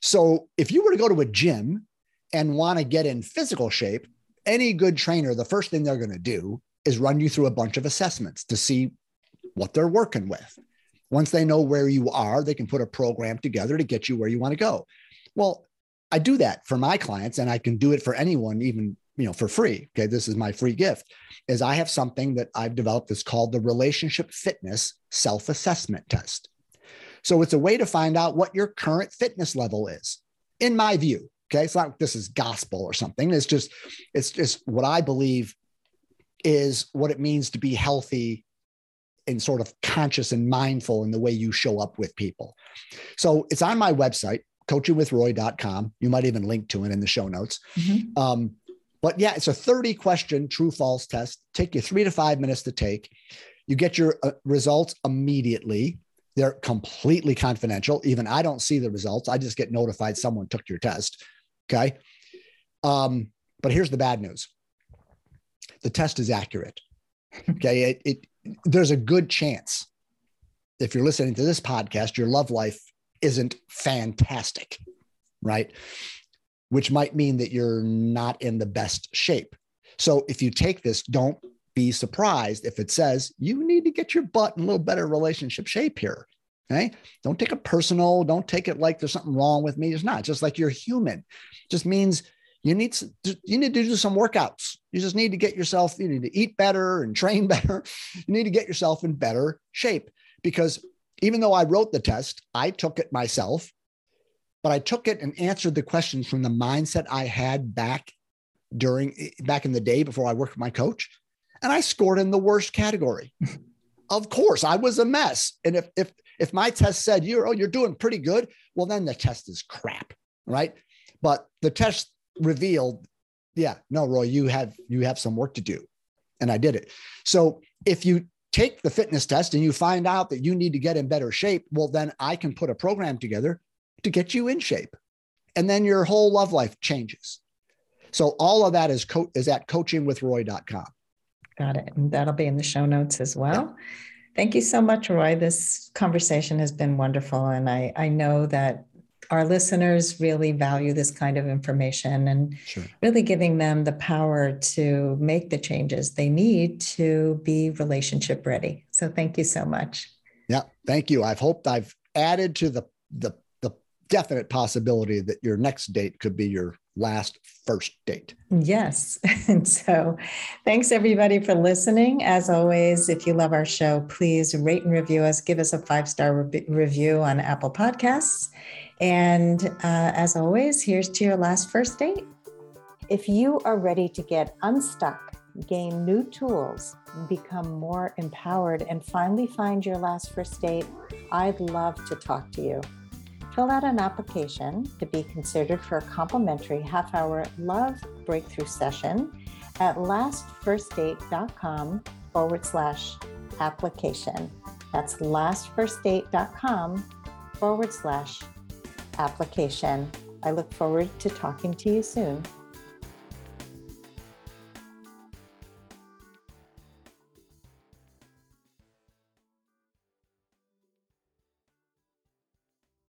So, if you were to go to a gym and want to get in physical shape, any good trainer, the first thing they're going to do is run you through a bunch of assessments to see what they're working with. Once they know where you are, they can put a program together to get you where you want to go. Well, I do that for my clients and I can do it for anyone, even you know, for free. Okay. This is my free gift is I have something that I've developed that's called the relationship fitness self-assessment test. So it's a way to find out what your current fitness level is, in my view. Okay. It's not this is gospel or something. It's just, it's just what I believe is what it means to be healthy and sort of conscious and mindful in the way you show up with people. So it's on my website, coachingwithroy.com. You might even link to it in the show notes. Mm-hmm. Um, but yeah, it's a 30 question true false test. Take you three to five minutes to take. You get your uh, results immediately. They're completely confidential. Even I don't see the results. I just get notified someone took your test. Okay. Um, but here's the bad news the test is accurate. Okay. It, it, there's a good chance if you're listening to this podcast, your love life isn't fantastic, right? which might mean that you're not in the best shape. So if you take this, don't be surprised if it says you need to get your butt in a little better relationship shape here. Okay. Don't take it personal. Don't take it like there's something wrong with me. It's not just like you're human. It just means you need to, you need to do some workouts. You just need to get yourself, you need to eat better and train better. You need to get yourself in better shape because even though I wrote the test, I took it myself, but I took it and answered the questions from the mindset I had back during eh, back in the day before I worked with my coach. And I scored in the worst category. of course, I was a mess. And if if if my test said you're oh, you're doing pretty good, well, then the test is crap, right? But the test revealed, yeah, no, Roy, you have you have some work to do. And I did it. So if you take the fitness test and you find out that you need to get in better shape, well, then I can put a program together to get you in shape. And then your whole love life changes. So all of that is co- is at coachingwithroy.com. Got it. And that'll be in the show notes as well. Yeah. Thank you so much, Roy. This conversation has been wonderful. And I, I know that our listeners really value this kind of information and sure. really giving them the power to make the changes they need to be relationship ready. So thank you so much. Yeah, thank you. I've hoped I've added to the the the definite possibility that your next date could be your last first date. Yes. And so thanks everybody for listening. As always, if you love our show, please rate and review us. Give us a five star re- review on Apple Podcasts. And uh, as always, here's to your last first date. If you are ready to get unstuck, gain new tools, become more empowered, and finally find your last first date, I'd love to talk to you. Fill out an application to be considered for a complimentary half hour love breakthrough session at lastfirstdate.com forward slash application. That's lastfirstdate.com forward slash application. I look forward to talking to you soon.